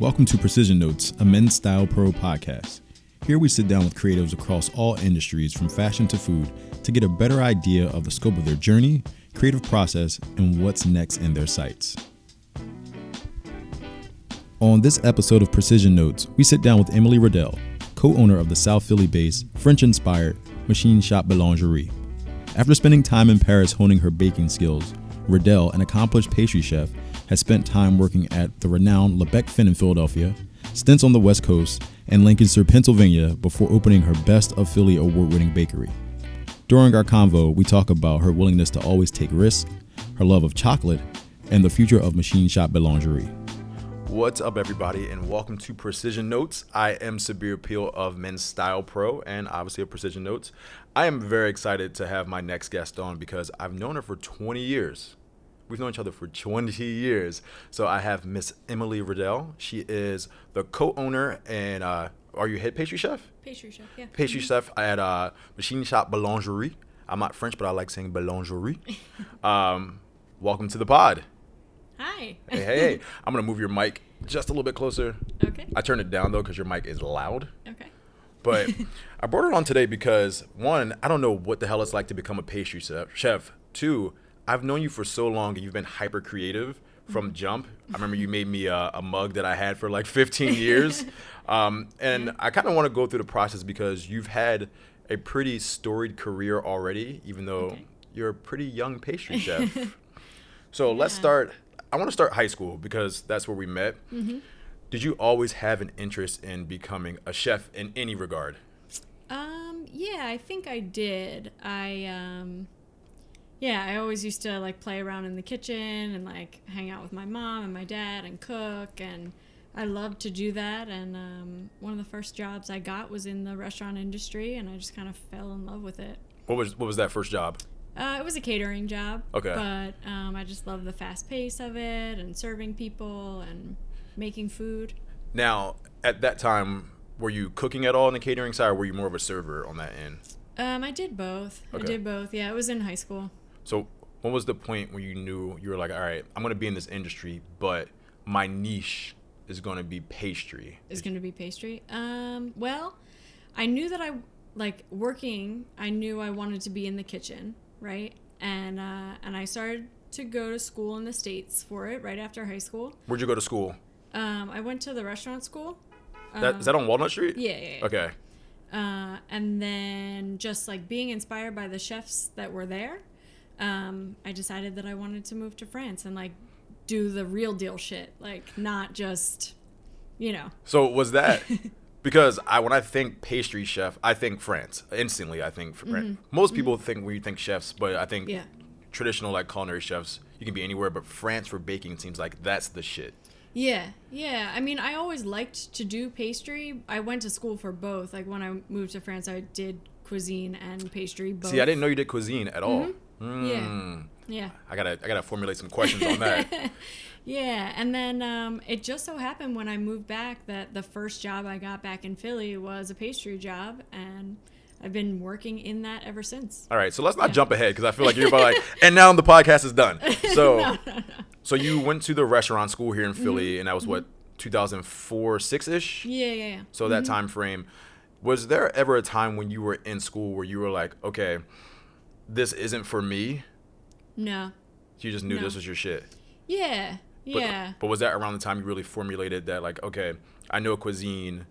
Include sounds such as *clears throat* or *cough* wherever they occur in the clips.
Welcome to Precision Notes, a men's style pro podcast. Here we sit down with creatives across all industries, from fashion to food, to get a better idea of the scope of their journey, creative process, and what's next in their sights. On this episode of Precision Notes, we sit down with Emily Riddell, co owner of the South Philly based, French inspired Machine Shop Boulangerie. After spending time in Paris honing her baking skills, Riddell, an accomplished pastry chef, has spent time working at the renowned Le Bec Fin in Philadelphia, stints on the West Coast, and Lancaster, Pennsylvania before opening her Best of Philly award winning bakery. During our convo, we talk about her willingness to always take risks, her love of chocolate, and the future of Machine Shop Boulangerie. What's up, everybody, and welcome to Precision Notes. I am Sabir Peele of Men's Style Pro and obviously of Precision Notes. I am very excited to have my next guest on because I've known her for 20 years. We've known each other for 20 years. So I have Miss Emily Riddell. She is the co-owner and uh, are you head pastry chef? Pastry chef, yeah. Pastry chef at uh, Machine Shop Boulangerie. I'm not French, but I like saying Boulangerie. *laughs* um, welcome to the pod. Hi. Hey, hey, hey. *laughs* I'm gonna move your mic just a little bit closer. Okay. I turned it down though because your mic is loud. Okay. But *laughs* I brought her on today because one, I don't know what the hell it's like to become a pastry chef. Chef. Two, I've known you for so long and you've been hyper creative from jump. I remember you made me a, a mug that I had for like 15 *laughs* years. Um, and I kind of want to go through the process because you've had a pretty storied career already, even though Okay. you're a pretty young pastry *laughs* chef. so let's start. I want to start high school because that's where we met. Mm-hmm. Did you always have an interest in becoming a chef in any regard? Um, yeah, I think I did. I um yeah, I always used to like play around in the kitchen and like hang out with my mom and my dad and cook and I loved to do that and um, one of the first jobs I got was in the restaurant industry and I just kind of fell in love with it. What was what was that first job? Uh, it was a catering job. Okay. But um, I just love the fast pace of it and serving people and making food. Now, at that time, were you cooking at all in the catering side, or were you more of a server on that end? Um, I did both. Okay. I did both. Yeah, it was in high school. So, what was the point where you knew you were like, all right, I'm going to be in this industry, but my niche is going to be pastry? Is going to be pastry. Um, well, I knew that I like working. I knew I wanted to be in the kitchen, right? And uh, and I started to go to school in the states for it right after high school. Where'd you go to school? Um, I went to the restaurant school. Is that on Walnut Street? Yeah, yeah. yeah. Okay. uh, and then just like being inspired by the chefs that were there um, i decided that i wanted to move to france and like do the real deal shit like not just you know So, was that. *laughs* Because I, when I think pastry chef, I think France instantly. I think France. Most people think when you think chefs, but I think Mm-hmm. yeah traditional like culinary chefs, you can be anywhere. But France for baking seems like that's the shit. yeah yeah i mean i always liked to do pastry i went to school for both like when i moved to france i did cuisine and pastry both See, I didn't know you did cuisine at all. Mm-hmm. Yeah. Mm. yeah I gotta, I gotta formulate some questions on that. *laughs* Yeah, and then um, it just so happened when I moved back that the first job I got back in Philly was a pastry job, and I've been working in that ever since. all right, so let's not Yeah. jump ahead because I feel like you're about like, *laughs* and now the podcast is done. *laughs* So, No, no, no. so you went to the restaurant school here in Mm-hmm. Philly, and that was what 2004, six ish. Yeah, yeah, yeah. So that time frame, was there ever a time when you were in school where you were like, okay, this isn't for me? No. You just knew No. this was your shit. Yeah, But, yeah. But was that around the time you really formulated that, like, okay, I know cuisine,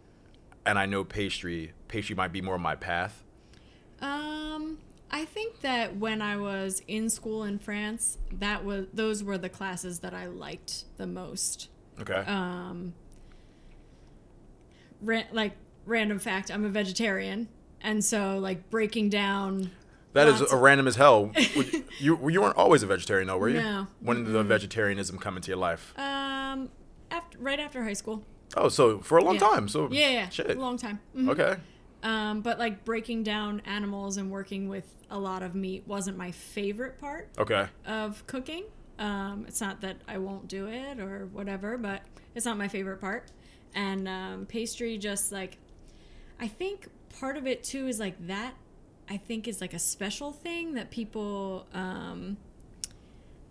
and I know pastry. Pastry might be more my path. Um, I think that when I was in school in France, that was those were the classes that I liked the most. Okay. um ra- like random fact i'm a vegetarian and so like breaking down That is lots a random as hell. *laughs* You you weren't always a vegetarian though, were you? No. When did the vegetarianism come into your life? um after right after high school Oh, so for a long yeah. time. So yeah yeah shit. a long time Mhm. Okay. um but like breaking down animals and working with a lot of meat wasn't my favorite part Okay. of cooking um it's not that i won't do it or whatever but it's not my favorite part and um, pastry just like i think part of it too is like that i think is like a special thing that people um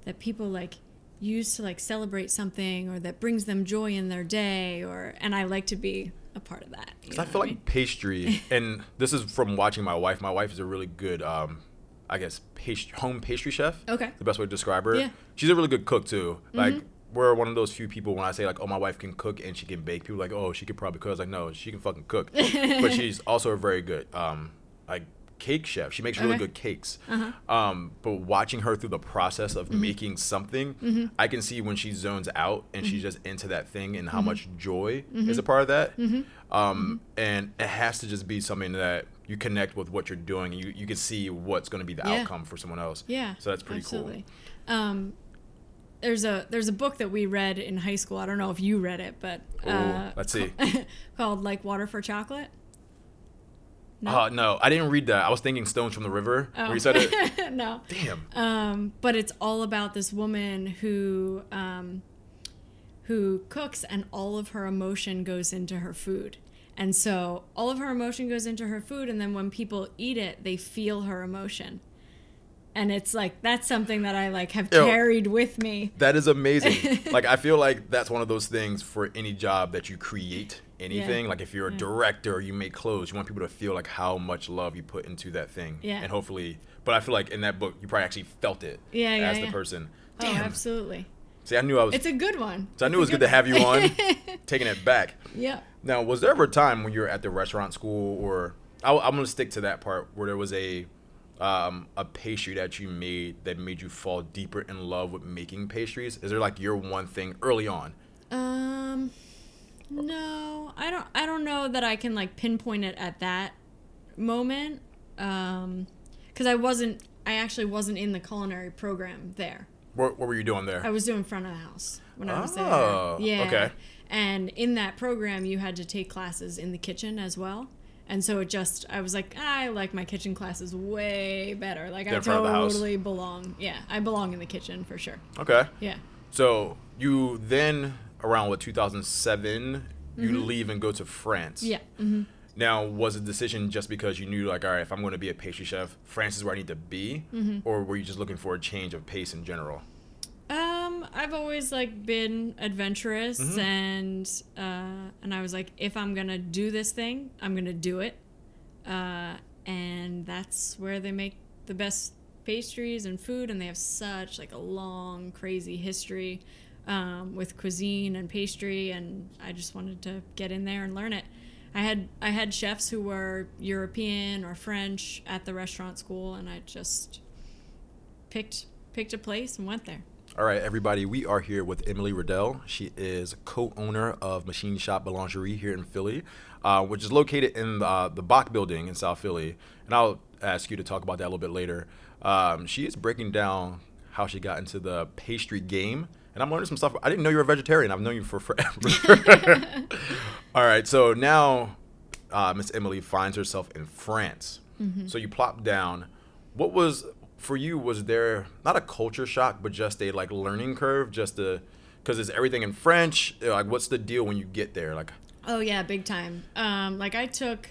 that people like use to like celebrate something or that brings them joy in their day or and I like to be a part of that. Because I feel like mean? pastry, *laughs* and this is from watching my wife. My wife is a really good, um, I guess, pastry, home pastry chef. Okay. The best way to describe her. Yeah. Mm-hmm. She's a really good cook too. Like we're one of those few people when I say like, oh, my wife can cook and she can bake. People are like, oh, she could probably cook. I was like, no, she can fucking cook. *laughs* but she's also very good, um, like cake chef. She makes really Okay. good cakes. Uh-huh. Um, but watching her through the process of Mm-hmm. making something, I can see when she zones out and Mm-hmm. she's just into that thing and how much joy is a part of that. Mm-hmm. Um, and it has to just be something that you connect with what you're doing and you, you can see what's going to be the Yeah. outcome for someone else. Yeah. So that's pretty absolutely. Um, there's a there's a book that we read in high school. I don't know if you read it, but Ooh, uh, let's see. *laughs* called like Water for Chocolate. Cool. Uh, no, I didn't read that. I was thinking Stones from the River where Oh. you said it. *laughs* no. Damn. Um, but it's all about this woman who um, who cooks, and all of her emotion goes into her food. And so all of her emotion goes into her food, and then when people eat it, they feel her emotion. And it's like that's something that I like have Yo. carried with me. That is amazing. *laughs* like I feel like that's one of those things for any job that you create anything. Like if you're a Yeah. director you make clothes, you want people to feel like how much love you put into that thing. Yeah. And hopefully, but I feel like in that book you probably actually felt it. Yeah, yeah, As the yeah. person. Oh, absolutely. See, I knew I was. It's a good one. so I knew it was good to have you on. *laughs* taking it back. Yeah. Now, was there ever a time when you were at the restaurant school, or I, am going to stick to that part where there was a um, a pastry that you made that made you fall deeper in love with making pastries? Is there like your one thing early on? Um, no, I don't. I don't know that I can like pinpoint it at that moment. Um, because I wasn't. I actually wasn't in the culinary program there. What, what were you doing there? I was doing front of the house when I was there. Oh. Yeah. okay. And in that program, you had to take classes in the kitchen as well. And so it just, I was like, I like my kitchen classes way better. Like I In front of the house? totally belong. Yeah, I belong in the kitchen for sure. okay. Yeah. So you then around what 2007 you leave and go to France. Mm-hmm. Yeah. hmm Now, was a decision just because you knew, like, all right, if I'm going to be a pastry chef, France is where I need to be, Mm-hmm. or were you just looking for a change of pace in general? Um, I've always like been adventurous Mm-hmm. and uh, and I was like, if I'm gonna do this thing, I'm gonna do it. Uh, and that's where they make the best pastries and food, and they have such like a long, crazy history um, with cuisine and pastry, and I just wanted to get in there and learn it. I had I had chefs who were European or French at the restaurant school, and I just picked picked a place and went there. All right, everybody, we are here with Emily Riddell. She is co-owner of Machine Shop Boulangerie here in Philly, uh, which is located in uh, the Bok Building in South Philly. And I'll ask you to talk about that a little bit later. Um, she is breaking down how she got into the pastry game, and I'm learning some stuff. I didn't know you were a vegetarian. I've known you for forever. *laughs* *laughs* All right, so now uh, Miss Emily finds herself in France. So you plop down. What was for you? Was there not a culture shock, but just a like learning curve? Just a because it's everything in French. Like, what's the deal when you get there? Like, Oh yeah, big time. Um, like I took,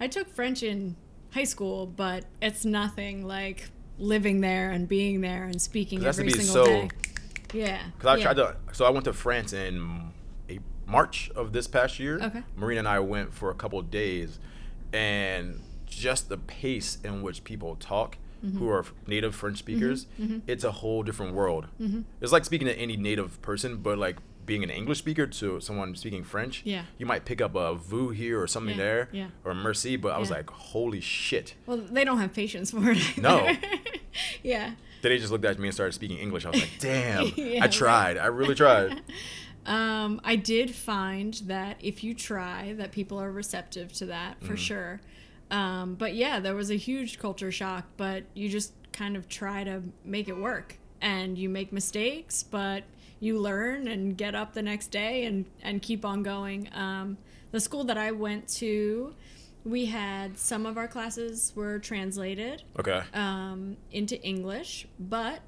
I took French in high school, but it's nothing like living there and being there and speaking 'Cause it has to every single so- day. Yeah. because I yeah. tried to. So I went to France in a March of this past year. Okay. Marina and I went for a couple of days, and just the pace in which people talk. Mm-hmm. Who are native French mm-hmm. speakers? Mm-hmm. It's a whole different world. Mm-hmm. It's like speaking to any native person, but like being an English speaker to someone speaking French. Yeah. You might pick up a vous here or something Yeah, there, yeah. or merci, but I was like, holy shit. Well, they don't have patience for it. Either. No. *laughs* yeah. Then they just looked at me and started speaking English. I was like, *laughs* damn, Yeah, I tried. I really tried. *laughs* Um, I did find that if you try, that people are receptive to that for sure. Um, but yeah, there was a huge culture shock, but you just kind of try to make it work, and you make mistakes, but you learn and get up the next day and and keep on going. Um, the school that I went to, we had some of our classes were translated Okay. um, into English, but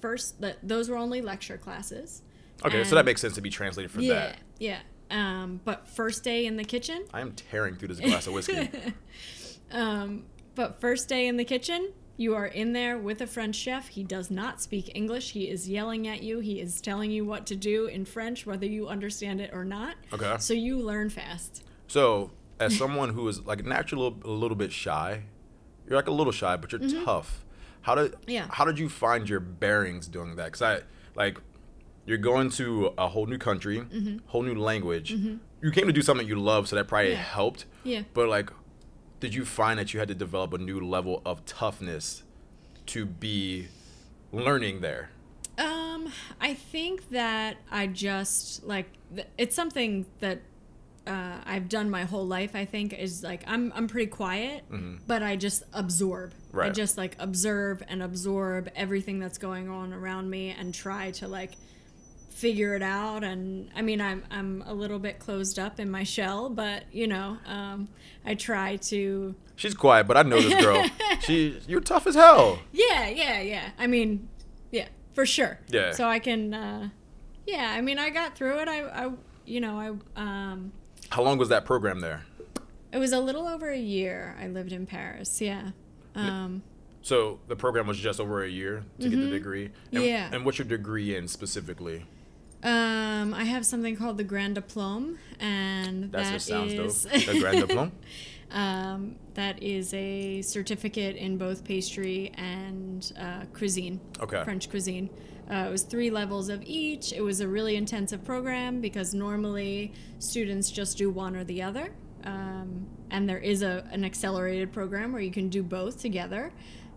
first th- those were only lecture classes. Okay, so that makes sense to be translated for yeah, that. yeah. Um, but first day in the kitchen, I am tearing through this glass of whiskey. *laughs* um, but first day in the kitchen, You are in there with a French chef. He does not speak English. He is yelling at you. He is telling you what to do in French, whether you understand it or not. Okay. So you learn fast. So, as someone who is like naturally a little, bit shy, you're like a little shy, but you're tough. How did Mm-hmm. Yeah. how did you find your bearings doing that? Because I like you're going to a whole new country, Mm-hmm. whole new language. You came to do something you love, so that probably Yeah. helped. Yeah. But like, did you find that you had to develop a new level of toughness to be learning there? Um, I think that I just like th- it's something that uh, I've done my whole life. I think is like I'm I'm pretty quiet, but I just absorb. I Mm-hmm. Just like observe and absorb everything that's going on around me and try to like figure it out. And I mean, I'm I'm a little bit closed up in my shell, but you know, um, I try to. She's quiet, but I know this girl. *laughs* she you're tough as hell. Yeah, yeah, yeah. I mean, yeah, for sure. Yeah. So I can, uh, yeah. I mean, I got through it. I, I, you know, I, um, How long was that program there? it was a little over a year. I lived in Paris. Yeah. Um, So the program was just over a year to get the degree. And, Mm-hmm. Yeah. And what's your degree in specifically? um, I have something called the Grand Diplôme, and That that sounds is- dope. The Grand Diplôme. *laughs* um, that is a certificate in both pastry and uh, cuisine. Okay. French cuisine. Uh, it was three levels of each. It was a really intensive program because normally students just do one or the other. Um, and there is a, an accelerated program where you can do both together.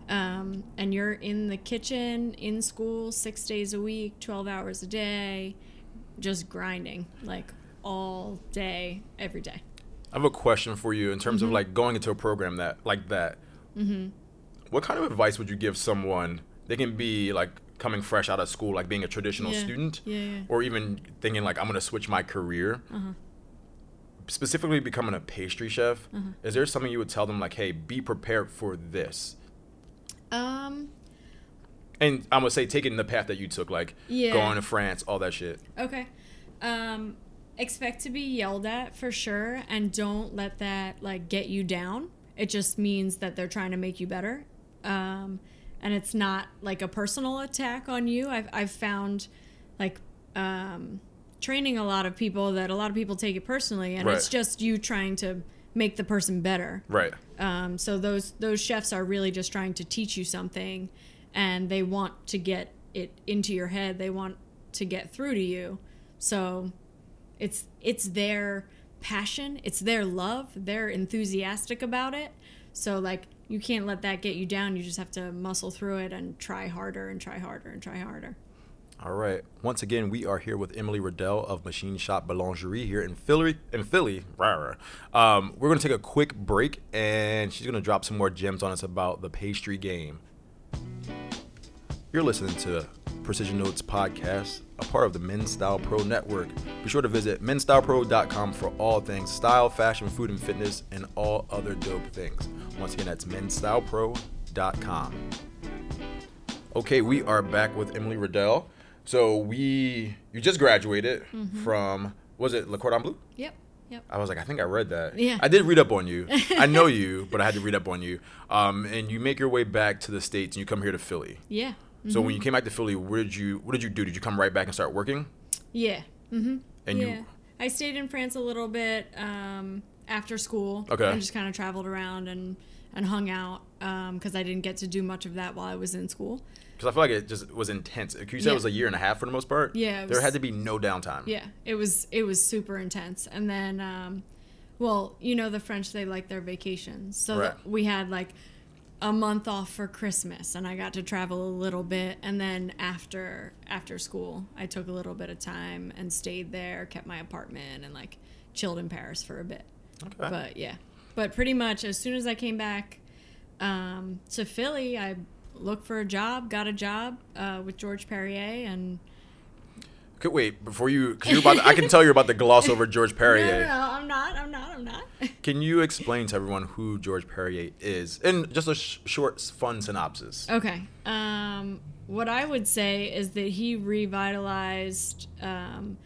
Um, and you're in the kitchen, in school, six days a week, 12 hours a day, just grinding like all day, every day. I have a question for you in terms Mm-hmm. of like going into a program that like that. Mm-hmm. What kind of advice would you give someone? They can be like coming fresh out of school, like being a traditional Yeah. student, Yeah, yeah. or even thinking like I'm gonna switch my career. Uh-huh. Specifically, becoming a pastry chef. Uh-huh. Is there something you would tell them like, hey, be prepared for this? Um, And I'm gonna say taking the path that you took, like Yeah. going to France, all that shit. Okay. Um, expect to be yelled at for sure, and don't let that like get you down. It just means that they're trying to make you better, um, and it's not like a personal attack on you. I've I've found like um, training a lot of people that a lot of people take it personally, and it's just you trying to make the person better. Right. Um, so those those chefs are really just trying to teach you something, and they want to get it into your head. They want to get through to you. So it's it's their passion, it's their love. They're enthusiastic about it. So like you can't let that get you down. You just have to muscle through it and try harder and try harder and try harder. All right. Once again, we are here with Emily Riddell of Machine Shop Boulangerie here in Philly. In Philly, rah, rah. Um, we're gonna take a quick break, and she's gonna drop some more gems on us about the pastry game. You're listening to Precision Notes podcast, a part of the Men's Style Pro Network. Be sure to visit menstylepro.com for all things style, fashion, food, and fitness, and all other dope things. Once again, that's menstylepro.com. Okay, we are back with Emily Riddell. So we, you just graduated from, was it Le Cordon Bleu? Yep. Yep. I was like, I think I read that. Yeah. I did read up on you. I know *laughs* you, but I had to read up on you. Um, and you make your way back to the states, and you come here to Philly. Yeah. So when you came back to Philly, what did you what did you do? Did you come right back and start working? Yeah. Mm-hmm. And yeah. you I stayed in France a little bit um, after school. Okay. And just kind of traveled around and, and hung out because I didn't get to do much of that while I was in school. because I feel like it just was intense. You said Yeah. it was a year and a half for the most part. Yeah, it there was- had to be no downtime. Yeah, it was it was super intense. And then, um, well, you know the French they like their vacations, so Right. we had like a month off for Christmas, and I got to travel a little bit. And then after after school, I took a little bit of time and stayed there, kept my apartment, and like chilled in Paris for a bit. Okay. But yeah, but pretty much as soon as I came back um, to Philly, I looked for a job, got a job uh, with Georges Perrier, and Okay, wait before you, because you're about. To, I can tell you're about to gloss over Georges Perrier. *laughs* no, no, no, I'm not, I'm not, I'm not. *laughs* Can you explain to everyone who Georges Perrier is in just a sh- short, fun synopsis? okay, um, what I would say is that he revitalized um,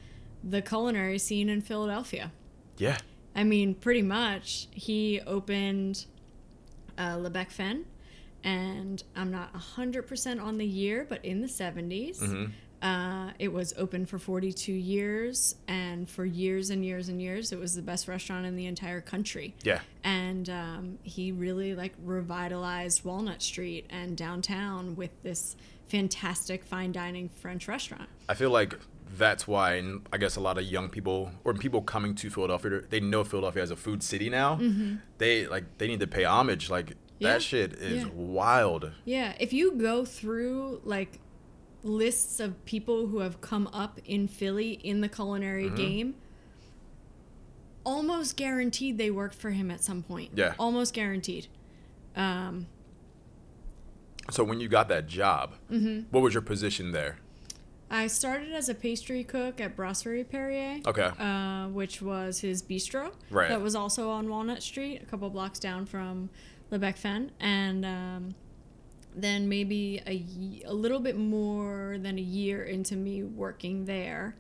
the culinary scene in Philadelphia. Yeah. I mean, pretty much. He opened uh, Le Bec Fin, and I'm not 100% on the year, but in the 70s. Mm-hmm. Uh, it was open for 42 years, and for years and years and years, it was the best restaurant in the entire country. Yeah. And um, he really like revitalized Walnut Street and downtown with this fantastic fine dining French restaurant. I feel like that's why and I guess a lot of young people or people coming to Philadelphia, they know Philadelphia as a food city now. They like they need to pay homage. Like Mm-hmm. Yeah. that shit is Yeah. wild. Yeah, if you go through like lists of people who have come up in Philly in the culinary Mm-hmm. game, almost guaranteed they worked for him at some point. Yeah. Almost guaranteed. Um, So when you got that job, Mm-hmm. what was your position there? I started as a pastry cook at Brasserie Perrier. Okay. Uh, which was his bistro. Right. That was also on Walnut Street, a couple blocks down from Le Bec Fin. And um, then maybe a, a little bit more than a year into me working there,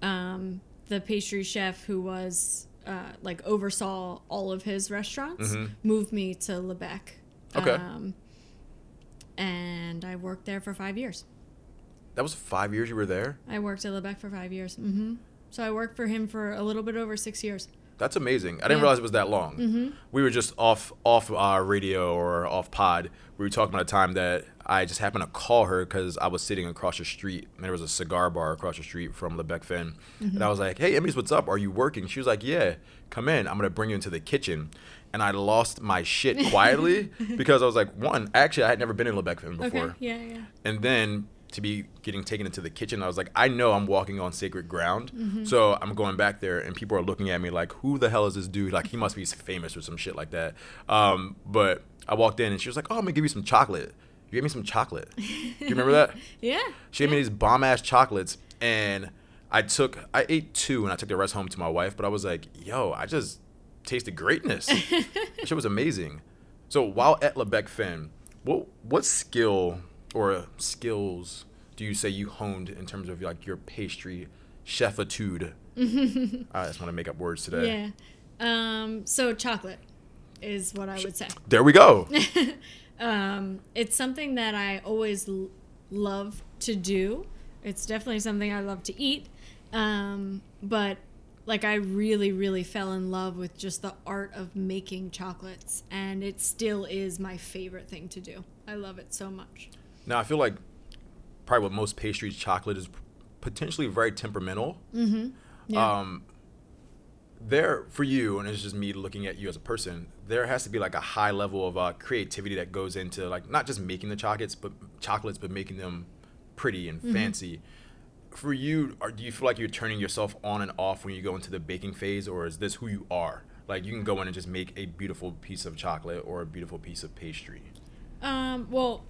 um, the pastry chef who was uh, like oversaw all of his restaurants moved me to Lebec. Mm-hmm. Okay. Um, and I worked there for five years. That was five years you were there. I worked at Lebec for five years. hmm So I worked for him for a little bit over six years. That's amazing. I didn't Yeah. Mm-hmm. realize it was that long. We were just off off our radio or off pod. We were talking about a time that I just happened to call her because I was sitting across the street and there was a cigar bar across the street from Le Bec Fin. Mm-hmm. And I was like, "Hey, Emmys, what's up? Are you working?" She was like, "Yeah, come in. I'm gonna bring you into the kitchen." And I lost my shit quietly *laughs* because I was like, one, actually, I had never been in Le Bec Fin before. Okay. Yeah, yeah. and then to be getting taken into the kitchen i was like i know i'm walking on sacred ground. Mm-hmm. so i'm going back there and people are looking at me like who the hell is this dude? Like he must be famous or some shit like that. Um, but i walked in and she was like oh i'm gonna give you some chocolate. You gave me some chocolate. Do you remember that? *laughs* Yeah. she gave me these bomb ass chocolates and i took i ate two and i took the rest home to my wife but i was like yo i just tasted greatness. *laughs* That shit was amazing. So while at Le Bec Fin, what what skill or skills do you say you honed in terms of like your pastry chefitude? *laughs* I just want to make up words today. Yeah. Um, so chocolate is what I would say. There we go. *laughs* Um, it's something that I always l- love to do. It's definitely something I love to eat. Um, but like I really, really fell in love with just the art of making chocolates, and it still is my favorite thing to do. I love it so much. Now I feel like probably with most pastries, chocolate is potentially very temperamental. Yeah. Um, there for you, and it's just me looking at you as a person. There has to be like a high level of uh, creativity that goes into like not just making the chocolates, but chocolates, but making them pretty and fancy. For you, are, do you feel like you're turning yourself on and off when you go into the baking phase, or is this who you are? Like you can go in and just make a beautiful piece of chocolate or a beautiful piece of pastry. um, well,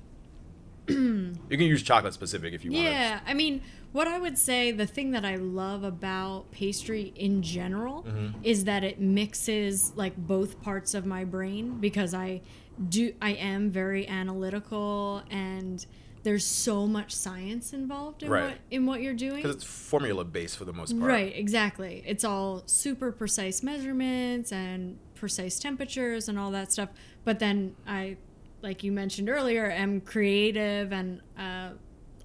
*clears throat* You can use chocolate specific if you want. Yeah, I mean, what I would say, the thing that I love about pastry in general mm-hmm. is that it mixes like both parts of my brain because I do I am very analytical and there's so much science involved in Right. what in what you're doing. Because it's formula based for the most part. Right, exactly. It's all super precise measurements and precise temperatures and all that stuff. But then I, like you mentioned earlier, am creative and uh,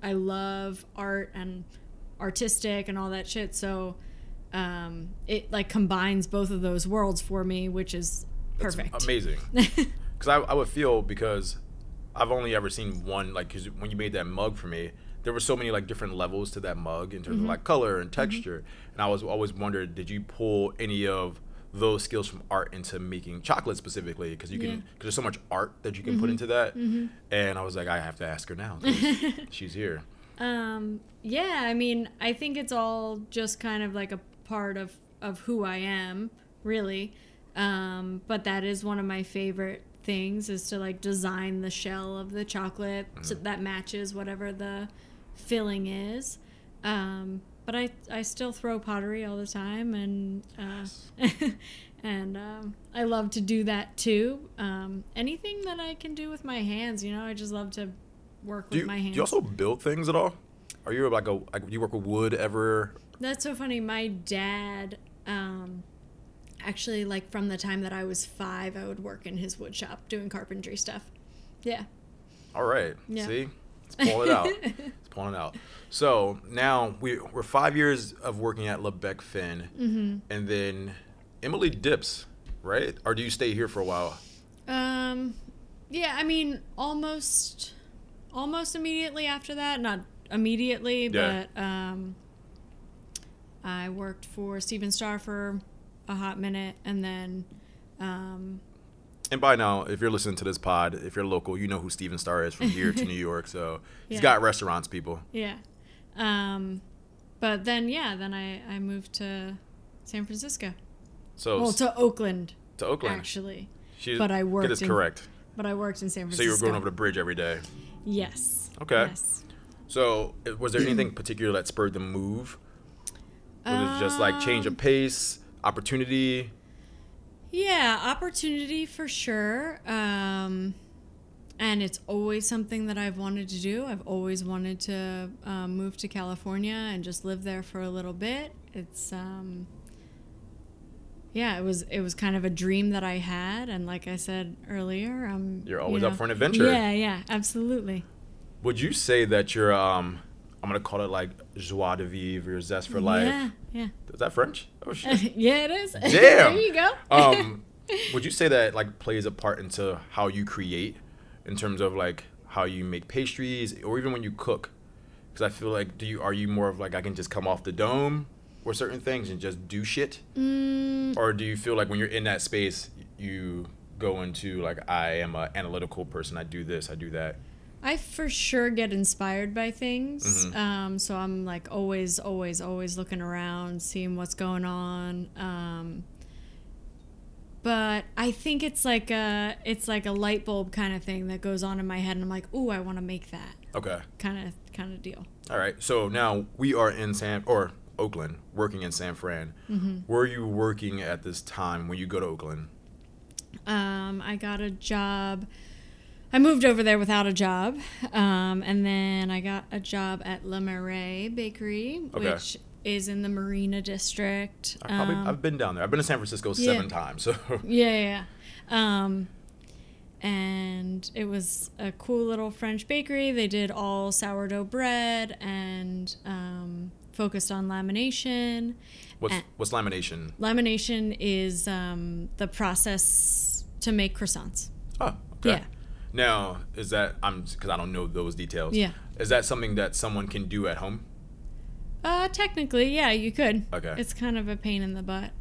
I love art and artistic and all that shit. So um, it like combines both of those worlds for me, which is perfect. amazing. *laughs* Because I, I would feel because I've only ever seen one like because when you made that mug for me, there were so many like different levels to that mug in terms Mm-hmm. of like color and texture, and I was always wondered, did you pull any of those skills from art into making chocolate specifically? Because you can Yeah. Mm-hmm. because there's so much art that you can put into that, and I was like, I have to ask her now *laughs* she's here. Um, yeah, I mean, I think it's all just kind of like a part of of who I am, really. Um, but that is one of my favorite things is to like design the shell of the chocolate so that matches whatever the filling is. Um, but I I still throw pottery all the time and uh, *laughs* and um, I love to do that too. Um, anything that I can do with my hands, you know, I just love to work Do with you, my hands. do you also build things at all? Are you like a like you work with wood ever? That's so funny. My dad, um, actually, like from the time that I was five, I would work in his wood shop doing carpentry stuff. Yeah. All right. Yeah. See, it's pulling it out. *laughs* it's pulling it out. So now we we're five years of working at Le Bec Fin, Mm-hmm. and then Emily dips, right? Or do you stay here for a while? Um, yeah, I mean, almost, almost immediately after that. Not immediately, Yeah. but um, I worked for Stephen Starr for a hot minute, and then, um, And by now, if you're listening to this pod, if you're local, you know who Stephen Starr is from here to New *laughs* York. So he's Yeah. got restaurants, people. yeah, um, but then yeah, then I I moved to San Francisco. So Well, to Oakland to Oakland. actually, She, but I worked this in- correct. but I worked in San Francisco. So you were going over the bridge every day. Yes. Okay. Yes. So was there anything *clears throat* particular that spurred the move? It Was it just like change Um, of pace, opportunity? Yeah, opportunity for sure. Um, and it's always something that I've wanted to do. I've always wanted to um, move to California and just live there for a little bit. It's um, yeah, it was it was kind of a dream that I had, and like I said earlier, I'm You're you always up for an adventure. Yeah, yeah, absolutely. Would you say that you're um I'm gonna call it like joie de vivre or zest for life? Yeah, yeah, Is that French? Oh shit. *laughs* yeah. It is. *laughs* Damn. there you go. um, *laughs* would you say that like plays a part into how you create, in terms of like how you make pastries or even when you cook? Because I feel like do you are you more of like I can just come off the dome or certain things and just do shit, Mm, or do you feel like when you're in that space you go into like I am an analytical person. I do this. I do that. I for sure get inspired by things. Mhm. Um, so I'm like always, always, always looking around, seeing what's going on. Um, but I think it's like a it's like a light bulb kind of thing that goes on in my head, and I'm like, ooh, I want to make that Okay. kind of kind of deal. All right. So now we are in San or Oakland, working in San Fran. Mm-hmm. Were you working at this time when you go to Oakland? Um, I got a job. I moved over there without a job, um, and then I got a job at Le Marais Bakery, Okay. which is in the Marina District. I probably Um, I've been down there. I've been to San Francisco yeah. seven times. So *laughs* Yeah, yeah. Um, and it was a cool little French bakery. They did all sourdough bread and um, focused on lamination. what's Eh. what's lamination? Lamination is um, the process to make croissants. Oh, okay. Yeah. Now is that I'm because I don't know those details. Yeah. Is that something that someone can do at home? Uh, technically, yeah, you could. Okay. It's kind of a pain in the butt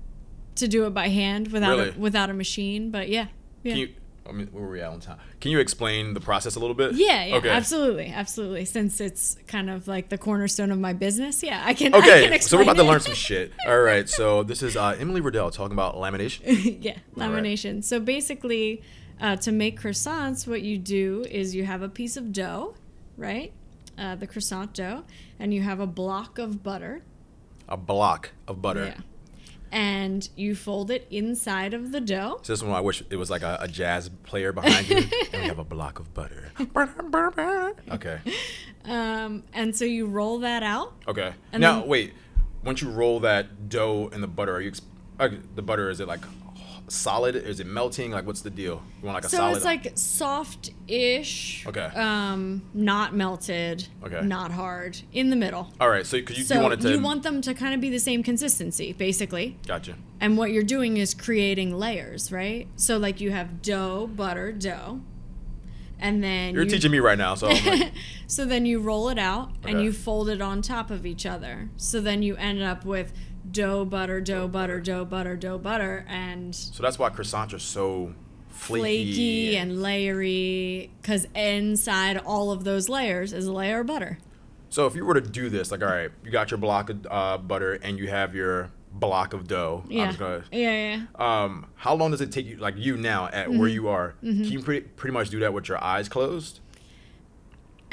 to do it by hand without Really? a, without a machine, but yeah. Yeah. Can you? I mean, where were we at on time? Can you explain the process a little bit? Yeah, yeah, Okay. absolutely, absolutely. Since it's kind of like the cornerstone of my business, yeah, I can. I can Okay, explain so we're about to learn some shit. All right, so *laughs* this is uh, Emily Riddell talking about lamination. *laughs* yeah, All right. lamination. So basically, uh, to make croissants, what you do is you have a piece of dough, right? Uh, the croissant dough, and you have a block of butter. A block of butter. Yeah. And you fold it inside of the dough. So this one, I wish it was like a, a jazz player behind you, *laughs* and we have a block of butter. *laughs* Okay, Um, and so you roll that out. okay. And now then- wait, once you roll that dough in the butter, are you ex- the butter? Is it like solid? Is it melting? Like what's the deal? You want like a So solid? it's like soft-ish. Okay. Um, not melted. Okay. Not hard. In the middle. All right, so because you, so you want it to. you want them to kind of be the same consistency, basically. Gotcha. And what you're doing is creating layers, right? So like you have dough, butter, dough, and then You're you, teaching me right now, so like, *laughs* so then you roll it out and you fold it on top of each other. So then you end up with dough, butter, dough, butter, dough, butter, dough, butter, and so that's why croissants are so flaky. flaky and layery. Because inside all of those layers is a layer of butter. So if you were to do this, like, all right, you got your block of uh, butter and you have your block of dough. I'm Yeah. just gonna, Yeah, yeah. um, how long does it take you, like you now at Mm-hmm. where you are? Can you pretty, pretty much do that with your eyes closed?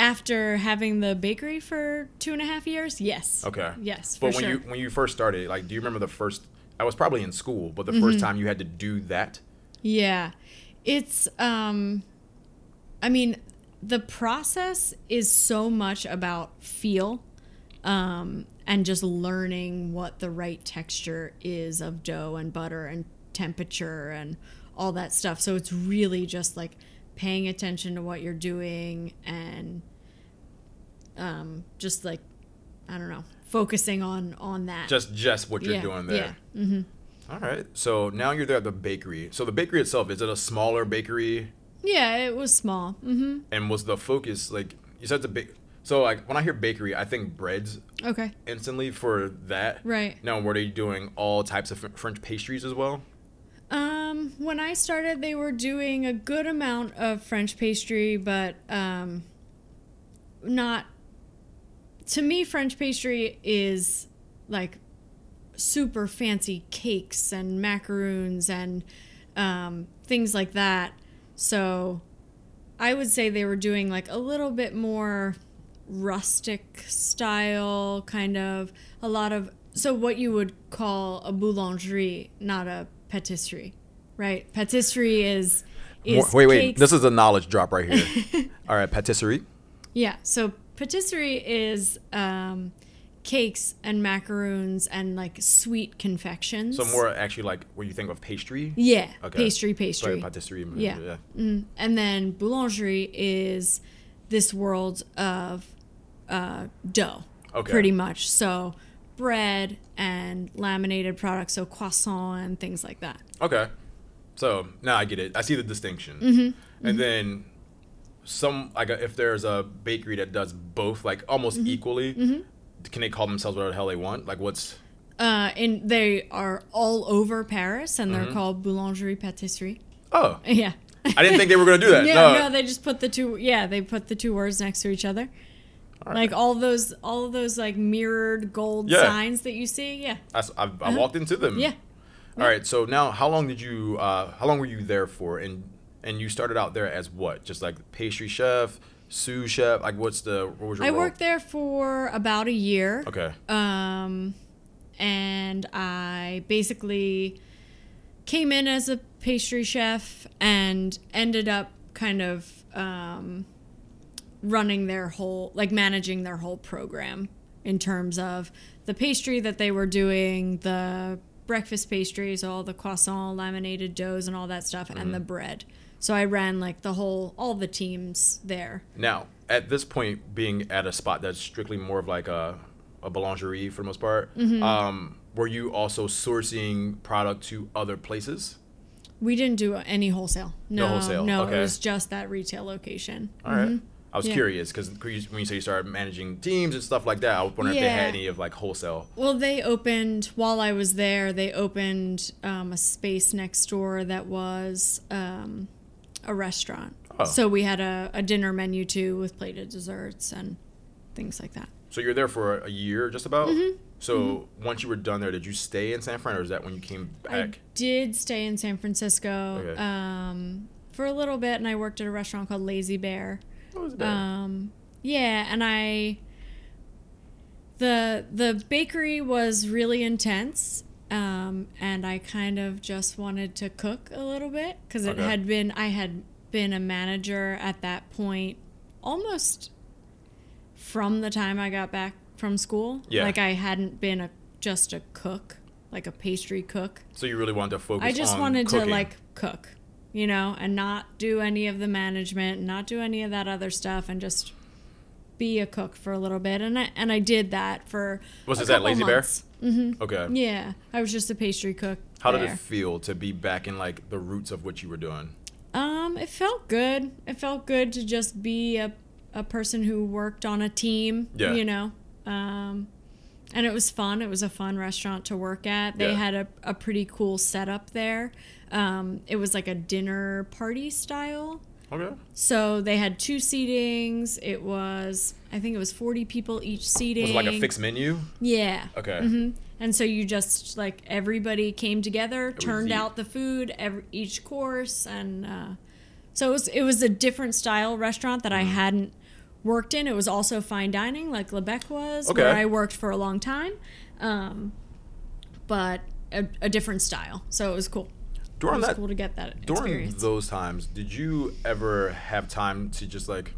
After having the bakery for two and a half years, yes. Okay. Yes, for But when sure. you when you first started, like, do you remember the first? I was probably in school, but the Mm-hmm. first time you had to do that. Yeah. It's um I mean, the process is so much about feel um and just learning what the right texture is of dough and butter and temperature and all that stuff. So it's really just like paying attention to what you're doing and um, just like I don't know, focusing on on that. Just just what you're yeah, doing there. Yeah. hmm All right. So now you're there at the bakery. So the bakery itself is it a smaller bakery? Yeah, it was small. Mm-hmm. And was the focus like you said the big? So like when I hear bakery, I think breads Okay. instantly for that. Right. Now were they doing all types of French pastries as well? Um, when I started, they were doing a good amount of French pastry, but um, not. To me, French pastry is like super fancy cakes and macaroons and um, things like that. So I would say they were doing like a little bit more rustic style, kind of a lot of so what you would call a boulangerie, not a patisserie, right? Patisserie is is wait, wait. cakes- This is a knowledge drop right here. *laughs* all right, patisserie. yeah. So patisserie is um, cakes and macaroons and like sweet confections. So more actually like what you think of pastry. yeah, Okay. pastry, pastry. Sorry, patisserie. Yeah. Mm. And then boulangerie is this world of uh, dough, Okay. pretty much. So bread and laminated products, so croissant and things like that. Okay. So now I get it. I see the distinction. Mm-hmm. And then some like if there's a bakery that does both like almost Mm-hmm. equally, can they call themselves whatever the hell they want? Like what's Uh, and they are all over Paris, and Mm-hmm. they're called boulangerie patisserie. oh *laughs* Yeah. I didn't think they were gonna do *laughs* that. yeah, no. no. they just put the two. Yeah, they put the two words next to each other. Like all those, all of those like mirrored gold Yeah. signs that you see. Yeah, I, I- I walked into them. Uh-huh. yeah. All right. So now, how long did you? Uh, how long were you there for? And and you started out there as what? Just like pastry chef, sous chef. Like what's the? What was your I role? worked there for about a year. Okay. Um, and I basically came in as a pastry chef and ended up kind of um, running their whole, like managing their whole program in terms of the pastry that they were doing, the breakfast pastries, all the croissant, laminated doughs, and all that stuff, and the bread. So I ran like the whole, all the teams there. Now, at this point, being at a spot that's strictly more of like a, a boulangerie for the most part, Mm-hmm. um, were you also sourcing product to other places? We didn't do any wholesale. No, wholesale, No, okay. it was just that retail location. All right. I was Mm-hmm. Yeah. curious because when you say you started managing teams and stuff like that, I was wondering if they had any of like wholesale. Well, they opened while I was there. They opened um, a space next door that was um, a restaurant. Oh. So we had a, a dinner menu too with plated desserts and things like that. So you're there for a year, just about. Mm-hmm. So once you were done there, did you stay in San Fran, or is that when you came back? I did stay in San Francisco Okay. um, for a little bit, and I worked at a restaurant called Lazy Bear. What was that? Um, yeah, and I the the bakery was really intense, um, and I kind of just wanted to cook a little bit because it Okay. had been I had been a manager at that point almost from the time I got back from school. Yeah. like I hadn't been a just a cook, like a pastry cook. so you really wanted to focus. On that? I just wanted cooking. to like cook, you know, and not do any of the management, not do any of that other stuff, and just be a cook for a little bit. And I and I did that for. Was a this at couple Lazy Bear? Mm-hmm. Okay. Yeah, I was just a pastry cook. How did it feel to be back in like the roots of what you were doing? Um, it felt good. It felt good to just be a a person who worked on a team. Yeah. You know. Um, and it was fun. It was a fun restaurant to work at. They Yeah. had a, a pretty cool setup there. Um, it was like a dinner party style. Okay. So they had two seatings. It was, I think it was 40 people each seating. Was it like a fixed menu? Yeah. Okay. hmm And so you just like everybody came together, was turned out the food every each course, and uh, so it was it was a different style restaurant that Mm-hmm. I hadn't worked in. It was also fine dining, like Lebec was, Okay. where I worked for a long time, um, but a, a different style. So it was cool. During it was that, cool to get that during experience. those times, did you ever have time to just like,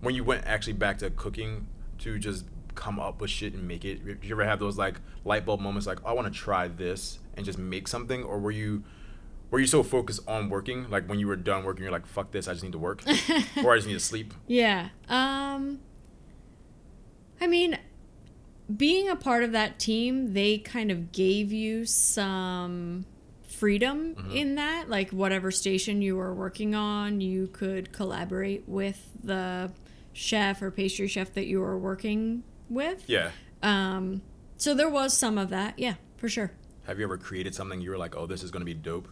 when you went actually back to cooking, to just come up with shit and make it? Did you ever have those like light bulb moments, like I want to try this and just make something, or were you, were you so focused on working? Like when you were done working, you're like, "Fuck this! I just need to work," *laughs* or I just need to sleep. Yeah. Um I mean being a part of that team, they kind of gave you some freedom Mm-hmm. in that. Like whatever station you were working on, you could collaborate with the chef or pastry chef that you were working with. Yeah. Um so there was some of that. Yeah, for sure. Have you ever created something you were like, "Oh, this is gonna be dope,"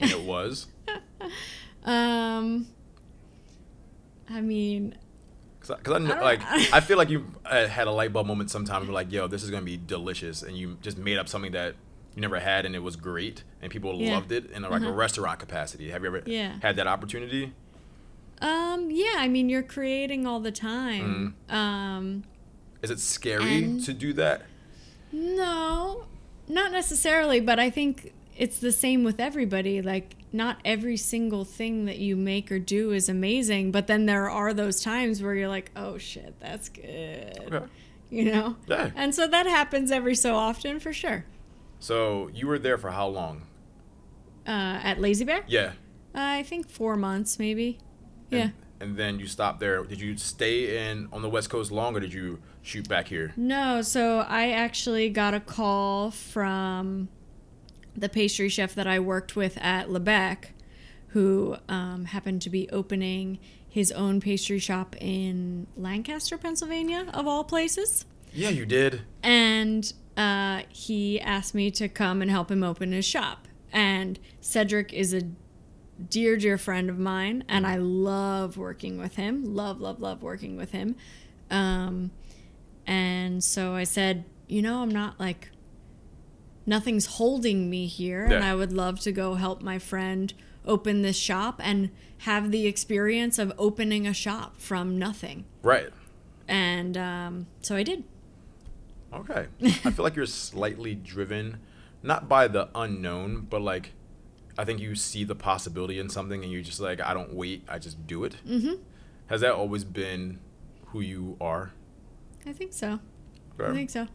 and it *laughs* was? Um I mean, Because I, don't- like, I feel like you *laughs* uh, had a light bulb moment sometime. You're like, "Yo, this is gonna be delicious," and you just made up something that you never had, and it was great, and people Yeah. loved it in like a Uh-huh. restaurant capacity. Have you ever Yeah. had that opportunity? um yeah, I mean you're creating all the time. Mm-hmm. Um Is it scary to do that? No, not necessarily, but I think it's the same with everybody. Like, not every single thing that you make or do is amazing, but then there are those times where you're like, oh shit, that's good. Okay. You know? Yeah. And so that happens every so often for sure. So you were there for how long? Uh, at Lazy Bear? Yeah. I think four months, maybe. Yeah. And, and then you stopped there. Did you stay in on the West Coast long, or did you shoot back here? No, so I actually got a call from the pastry chef that I worked with at Le Bec, who um, happened to be opening his own pastry shop in Lancaster, Pennsylvania, of all places. Yeah, you did. And uh, he asked me to come and help him open his shop. And Cedric is a dear, dear friend of mine, and I love working with him. Love, love, love working with him. Um, and so I said, you know, I'm not like, nothing's holding me here, and I would love to go help my friend open this shop and have the experience of opening a shop from nothing. Right. And um, so I did. Okay. I feel like you're slightly driven, not by the unknown, but like, I think you see the possibility in something and you're just like, I don't wait, I just do it. Mm-hmm. Has that always been who you are? I think so. I think so.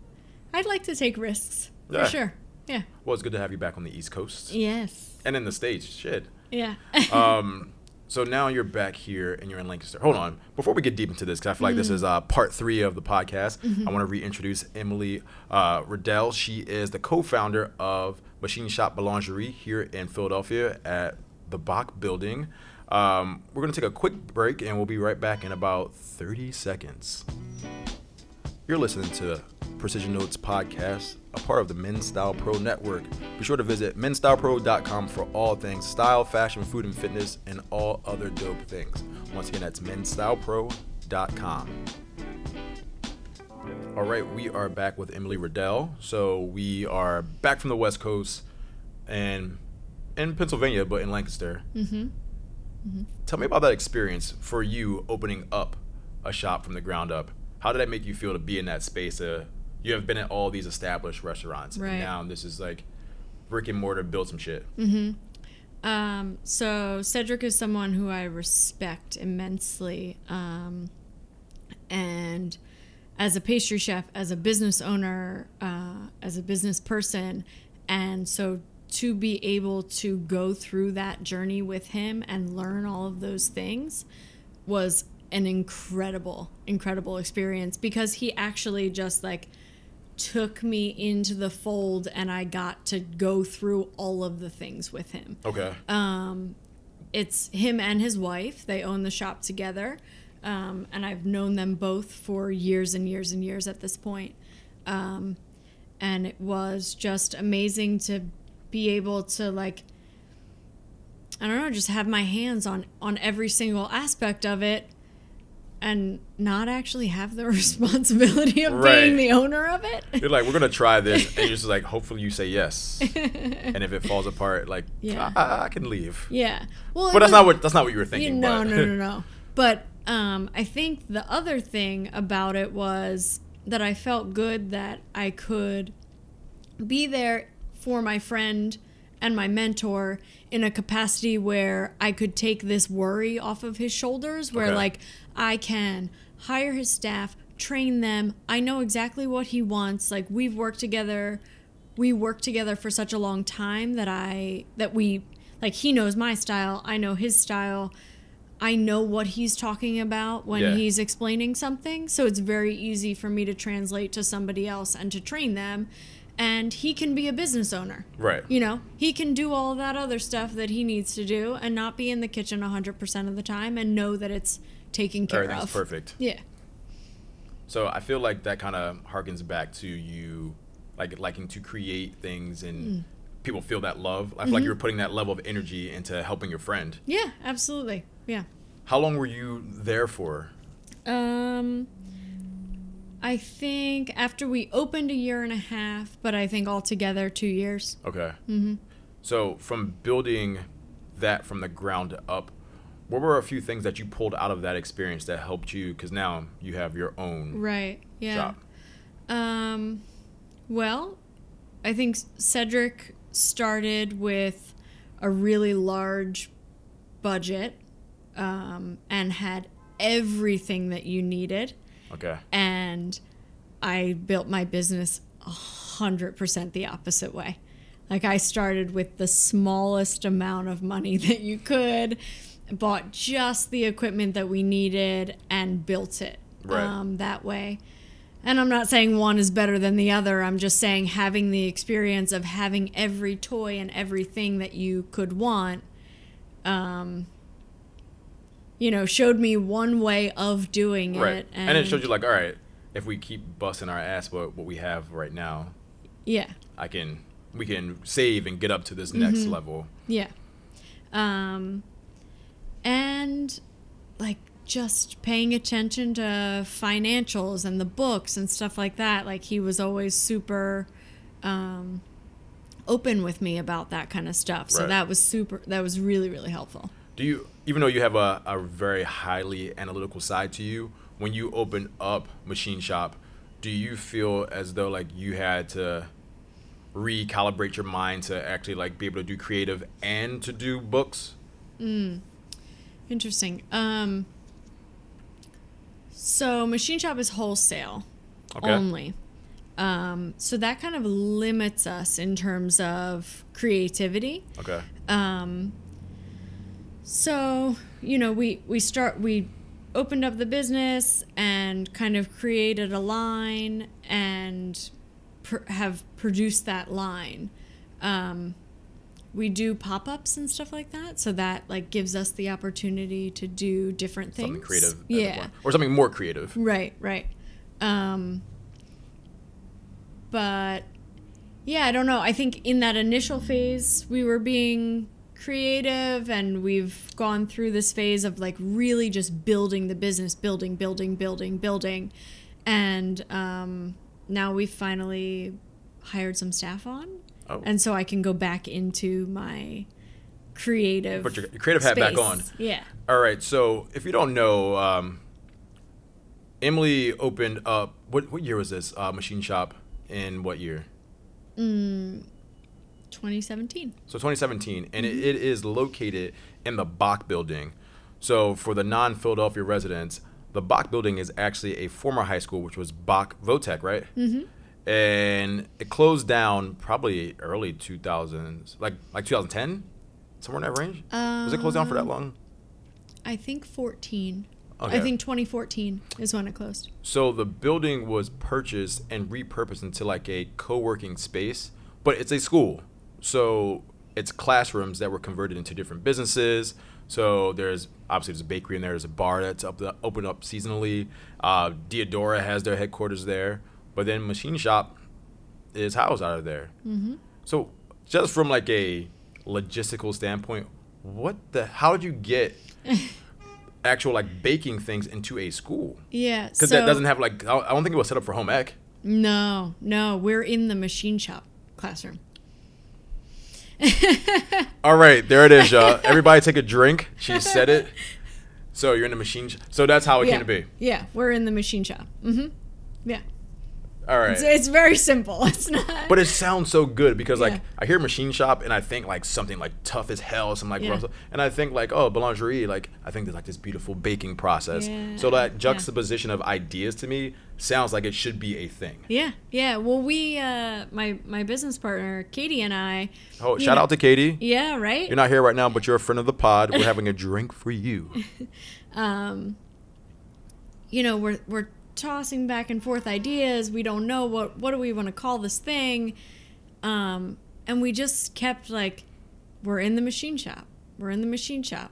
I'd like to take risks Yeah. for sure. Yeah. Well, it's good to have you back on the East Coast Yes. and in the States. Shit. Yeah. Um, *laughs* so now you're back here and you're in Lancaster. Hold on. Before we get deep into this, because I feel like this is uh, part three of the podcast, I want to reintroduce Emily uh, Riddell. She is the co founder of Machine Shop Boulangerie here in Philadelphia at the Bok Building. Um, we're going to take a quick break and we'll be right back in about 30 seconds. You're listening to Precision Notes Podcast, a part of the Men's Style Pro Network. Be sure to visit menstylepro.com for all things style, fashion, food, and fitness, and all other dope things. Once again, that's menstylepro.com. All right, we are back with Emily Riddell. So we are back from the West Coast and in Pennsylvania, but in Lancaster. Mm-hmm. Tell me about that experience for you opening up a shop from the ground up. How did that make you feel to be in that space? Uh, you have been at all these established restaurants, Right. and now this is like brick and mortar, build some shit. Mm-hmm. Um, so Cedric is someone who I respect immensely. Um, and as a pastry chef, as a business owner, uh, as a business person, and so to be able to go through that journey with him and learn all of those things was an incredible, incredible experience because he actually just like took me into the fold and I got to go through all of the things with him Okay. it's him and his wife. They own the shop together. Um, and I've known them both for years and years and years at this point. Um, and it was just amazing to be able to like I don't know, just have my hands on on every single aspect of it and not actually have the *laughs* responsibility of Right. being the owner of it. You're like, we're gonna try this, and you're just *laughs* like, hopefully you say yes. and if it falls apart, like, Yeah. I, I can leave. yeah. Well, But that's was- not what that's not what you were thinking. no, but. no, no, no. *laughs* But um, I think the other thing about it was that I felt good that I could be there for my friend and my mentor in a capacity where I could take this worry off of his shoulders, where Okay. like I can hire his staff, train them. I know exactly what he wants. Like we've worked together, we worked together for such a long time that I that we like he knows my style, I know his style. I know what he's talking about when Yeah. he's explaining something, so it's very easy for me to translate to somebody else and to train them. And he can be a business owner. Right. You know, he can do all that other stuff that he needs to do and not be in the kitchen 100% of the time and know that it's taken care Everything's of. perfect. Yeah. So I feel like that kind of harkens back to you, like liking to create things and Mm. people feel that love. I feel Mm-hmm. like you were putting that level of energy into helping your friend. Yeah, absolutely. Yeah. How long were you there for? Um, I think after we opened a year and a half, but I think altogether two years. Okay. Mm-hmm. So from building that from the ground up, what were a few things that you pulled out of that experience that helped you? Because now you have your own Right. Yeah. shop. Um, well, I think Cedric started with a really large budget um, and had everything that you needed. Okay. and I built my business a hundred percent the opposite way. Like I started with the smallest amount of money *laughs* that you could, bought just the equipment that we needed, and built it Right. um, that way. And I'm not saying one is better than the other. I'm just saying having the experience of having every toy and everything that you could want, um, you know, showed me one way of doing Right. it. And, it showed you like, all right, if we keep busting our ass what what we have right now, Yeah, I can we can save and get up to this Mm-hmm. next level. yeah. Um, and like just paying attention to financials and the books and stuff like that. Like he was always super um, open with me about that kind of stuff. So Right. that was super. That was really really helpful. Do you, even though you have a, a very highly analytical side to you, when you open up Machine Shop, do you feel as though like you had to recalibrate your mind to actually like be able to do creative and to do books? Interesting. Um, so machine shop is wholesale Okay. only. Um, so that kind of limits us in terms of creativity. Okay. Um, so you know, we we start we opened up the business and kind of created a line and pr- have produced that line. Um, we do pop-ups and stuff like that, so that like gives us the opportunity to do different things. Something creative. Yeah. Or something more creative. Right, right. Um, but yeah, I don't know. I think in that initial phase, we were being creative and we've gone through this phase of like really just building the business, building, building, building, building. And um, now we've finally hired some staff on. Oh. And so I can go back into my creative. Put your- creative hat back on. Yeah. All right. So if you don't know, um, Emily opened up. What what year was this? Uh, machine shop in what year? 2017. So 2017, and it, it is located in the Bok Building. So for the non-Philadelphia residents, the Bok Building is actually a former high school, which was Bok Votech, right? Mm-hmm. And it closed down probably early 2000s, like like 2010, somewhere in that range. was it closed down for that long? I think 14. Okay. I think 2014 is when it closed. So the building was purchased and repurposed into like a co-working space, but it's a school. So it's classrooms that were converted into different businesses. So there's obviously there's a bakery in there. There's a bar that's up the, open up seasonally. Uh, Diodora has their headquarters there, but then Machine Shop is housed out of there. Mm-hmm. So just from like a logistical standpoint, what the? How did you get *laughs* actual like baking things into a school? Yeah. Because so, that doesn't have like I don't think it was set up for home ec. No, no, we're in the machine shop classroom. *laughs* All right, there it is, y'all. *laughs* Everybody take a drink. She said it. So you're in the machine. Sh- so that's how it yeah. came to be. Yeah, we're in the machine shop. Mm-hmm. Yeah. All right. It's, it's very simple. *laughs* It's not. But it sounds so good because like Yeah. I hear machine shop and I think like something like tough as hell, some like Yeah. rough, and I think like oh boulangerie, like I think there's like this beautiful baking process. Yeah. So that juxtaposition of ideas to me sounds like it should be a thing. yeah, yeah. Well, we, uh, my my business partner Katie and I. Oh, shout know- out to Katie. Yeah, right. You're not here right now, but you're a friend of the pod. We're *laughs* having a drink for you. *laughs* um, you know, we're we're tossing back and forth ideas. We don't know what what do we want to call this thing, um, and we just kept like, we're in the machine shop. We're in the machine shop.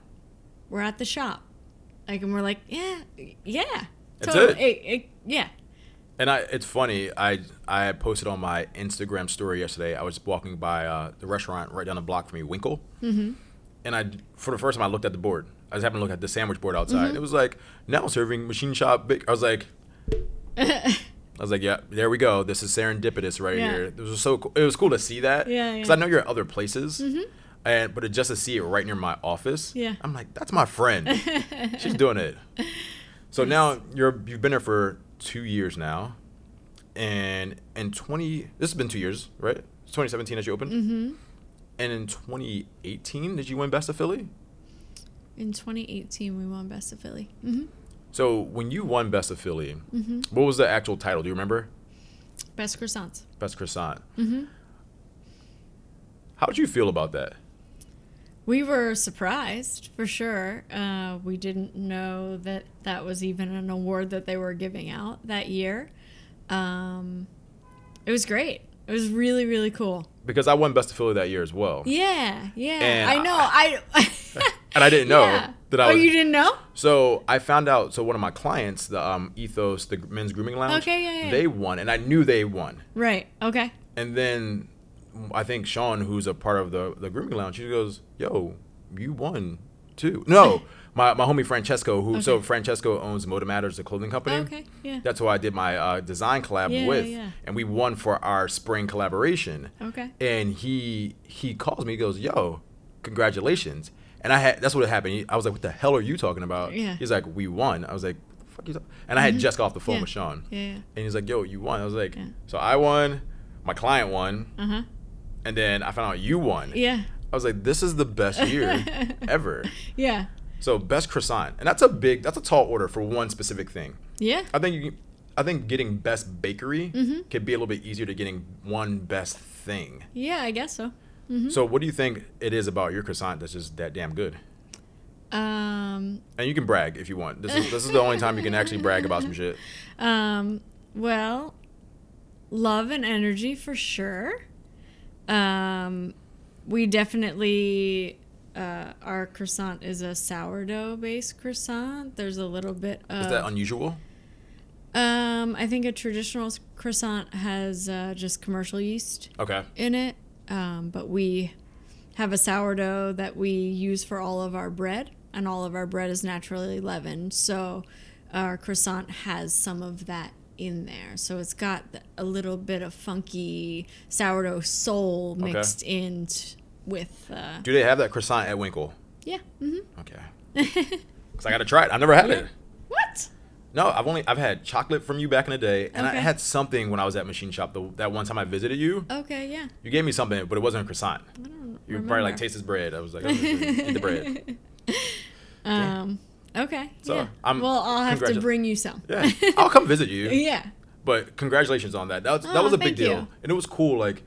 We're at the shop. Like, and we're like, yeah, yeah. That's totally. it. it- yeah. And I, it's funny. I I posted on my Instagram story yesterday. I was walking by uh, the restaurant right down the block from me, Winkel, mm-hmm. and I for the first time I looked at the board. I was having to look at the sandwich board outside. Mm-hmm. It was like now serving machine shop. Big. I was like, *laughs* I was like, yeah, there we go. This is serendipitous right Yeah. here. It was so cool. It was cool to see that. Yeah, Because yeah. I know you're at other places. And but just to see it right near my office, Yeah. I'm like, that's my friend. *laughs* She's doing it. So now you're you've been there for two years now, and in twenty this has been two years, right? It's 2017 as you opened, mm-hmm. and in 2018 did you win Best of Philly? In 2018, we won Best of Philly. hmm So when you won Best of Philly, Mm-hmm. what was the actual title? Do you remember? Best croissants. Best Croissant. Mm-hmm. How did you feel about that? We were surprised for sure. Uh, we didn't know that that was even an award that they were giving out that year. Um, it was great. It was really, really cool. Because I won Best of Philly that year as well, Yeah, yeah. And I know. I. *laughs* *laughs* and I didn't know Yeah. that I oh, was. you didn't know? So I found out. So one of my clients, the um, Ethos, the men's grooming lounge, Okay, yeah, yeah. they won, and I knew they won. Right. Okay. And then I think Sean, who's a part of the the grooming lounge, he goes, "Yo, you won too." No, *laughs* my, my homie Francesco, who so Francesco owns Moda Matters, the clothing company. Okay. Yeah. That's who I did my uh, design collab Yeah, with, yeah. and we won for our spring collaboration. Okay. And he he calls me, he goes, "Yo, congratulations!" And I had that's what happened. I was like, "What the hell are you talking about?" Yeah. He's like, "We won." I was like, "Fuck you!" talk-" And I had just got off the phone Yeah. with Sean, Yeah. yeah. and he's like, "Yo, you won." I was like. "So I won." My client won, Uh huh. and then I found out you won. Yeah. I was like, "This is the best year *laughs* ever." Yeah. So best croissant, and that's a big, that's a tall order for one specific thing. Yeah. I think you, I think getting best bakery Mm-hmm. could be a little bit easier to getting one best thing. Yeah. I guess so. So what do you think it is about your croissant that's just that damn good? Um. And you can brag if you want. This is this is the only time you can actually brag about some shit. *laughs* Um, well, love and energy for sure. Um, we definitely uh, our croissant is a sourdough based croissant. There's a little bit of Is that unusual? um, I think a traditional croissant has uh, just commercial yeast Okay. in it, um, but we have a sourdough that we use for all of our bread, and all of our bread is naturally leavened. So our croissant has some of that in there. So it's got a little bit of funky sourdough soul Okay. mixed in t- with. Uh, Do they have that croissant at Winkel? yeah. hmm Okay. *laughs* Cause I gotta try it. I never had it. What? No, I've only I've had chocolate from you back in the day, and I had something when I was at Machine Shop. The, that one time I visited you, Okay. Yeah. you gave me something, but it wasn't a croissant. I don't You were probably like remember. taste this bread. I was like, *laughs* oh, eat the bread. *laughs* Um. Okay. So, yeah. I'm- well, I'll have to bring you some. Yeah, I'll come visit you. yeah. But congratulations on that. That was, that Oh, was a big deal, you. and it was cool. Like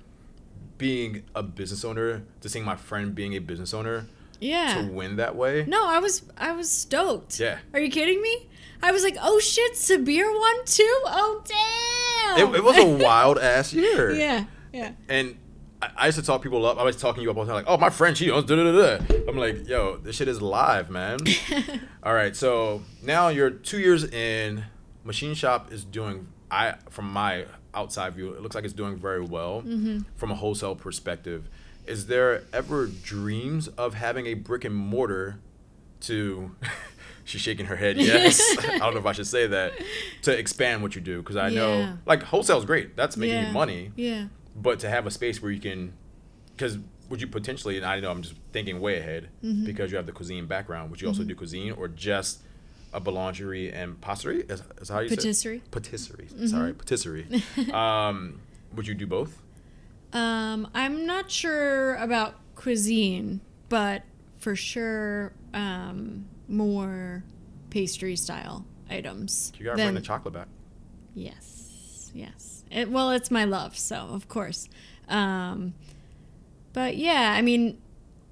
being a business owner, to seeing my friend being a business owner Yeah. to win that way. No, I was I was stoked. Yeah. Are you kidding me? I was like, oh shit, Sabir won too. Oh damn. It, it was a wild ass year. *laughs* yeah. Yeah. And I, I used to talk people up. I was talking you up all the time, like, oh, my friend, she owns da da da da. I'm like, yo, this shit is live, man. *laughs* all right, so now you're two years in. Machine Shop is doing. I from my outside view, it looks like it's doing very well from a wholesale perspective. Is there ever dreams of having a brick and mortar to? *laughs* She's shaking her head. Yes, *laughs* I don't know if I should say that to expand what you do because I know like wholesale is great. That's making yeah. you money Yeah. but to have a space where you can because would you potentially and i know i'm just thinking way ahead Mm-hmm. because you have the cuisine background would you also do cuisine or just a boulangerie and patisserie. Is, is how you Patisserie. say patisserie? Sorry, patisserie. *laughs* um, would you do both? Um, I'm not sure about cuisine, but for sure, um, more pastry style items. You gotta than- bring the chocolate back. Yes, yes. It, well, it's my love, so of course. Um, but yeah, I mean,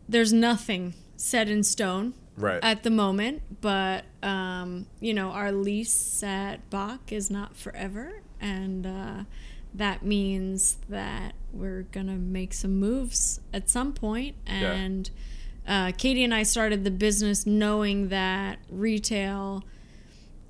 there's nothing set in stone Right. at the moment, but um, you know, our lease at Bok is not forever, and uh, that means that we're gonna make some moves at some point. Yeah. And uh, Katie and I started the business knowing that retail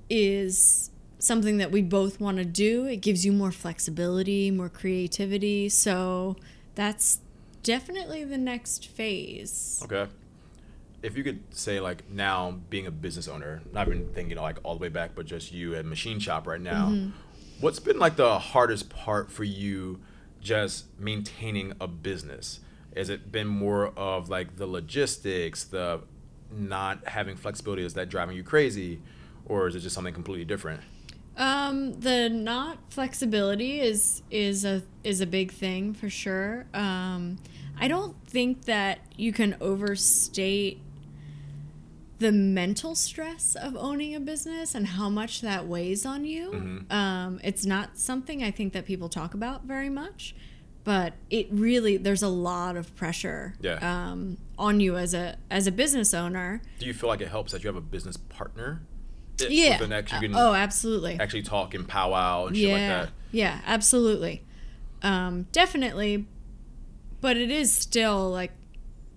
is something that we both want to do. It gives you more flexibility, more creativity. So that's definitely the next phase. Okay. If you could say like now being a business owner, not even thinking like all the way back, but just you at Machine Shop right now, Mm-hmm. what's been like the hardest part for you just maintaining a business? Has it been more of like the logistics, the not having flexibility, is that driving you crazy? Or is it just something completely different? Um, the not flexibility is is a is a big thing for sure. Um, I don't think that you can overstate the mental stress of owning a business and how much that weighs on you. Mm-hmm. Um, it's not something I think that people talk about very much, but it really there's a lot of pressure Yeah. um, on you as a as a business owner. Do you feel like it helps that you have a business partner? It- Yeah. With an ex, you can oh, absolutely. actually talk and powwow and shit yeah, like that. Yeah, absolutely. Um, definitely. But it is still like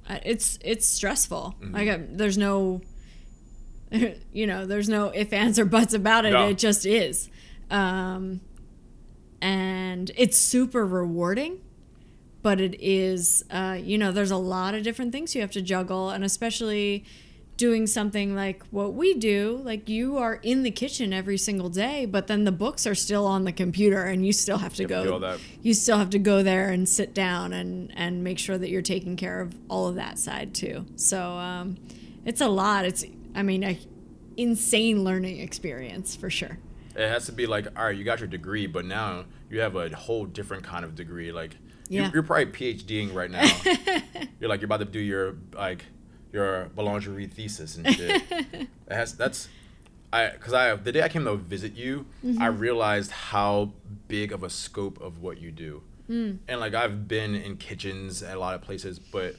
uh, it's it's stressful. Mm-hmm. Like uh, there's no *laughs* you know, there's no if ands or buts about it. No. It just is. Um, and it's super rewarding but it is uh, you know there's a lot of different things you have to juggle and especially doing something like what we do like you are in the kitchen every single day but then the books are still on the computer and you still have to You have go to you still have to go there and sit down and and make sure that you're taking care of all of that side too so um, it's a lot it's i mean a insane learning experience for sure It has to be like, all right, you got your degree, but now you have a whole different kind of degree. Like, Yeah. you're probably PhDing right now. *laughs* you're like, you're about to do your like your boulangerie thesis and shit. *laughs* it has that's, I because I the day I came to visit you, I realized how big of a scope of what you do. And like I've been in kitchens at a lot of places, but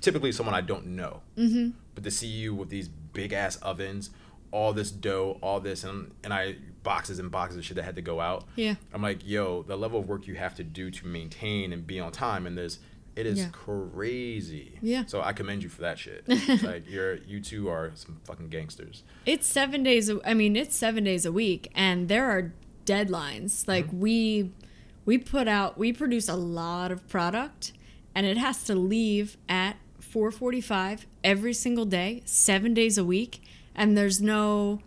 typically someone I don't know. Mm-hmm. But to see you with these big ass ovens, all this dough, all this, and and I boxes and boxes of shit that had to go out. Yeah. I'm like, yo, the level of work you have to do to maintain and be on time and this, it is Yeah. crazy. Yeah. So I commend you for that shit. *laughs* Like you're you two are some fucking gangsters. It's seven days. a- I mean, it's seven days a week, and there are deadlines. Like mm-hmm. we, we put out, we produce a lot of product, and it has to leave at four forty-five every single day, seven days a week, and there's no,